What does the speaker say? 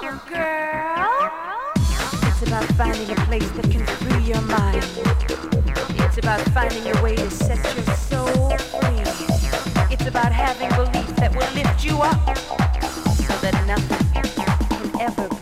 girl. It's about finding a place that can free your mind. It's about finding a way to set your soul free. It's about having belief that will lift you up so that nothing can ever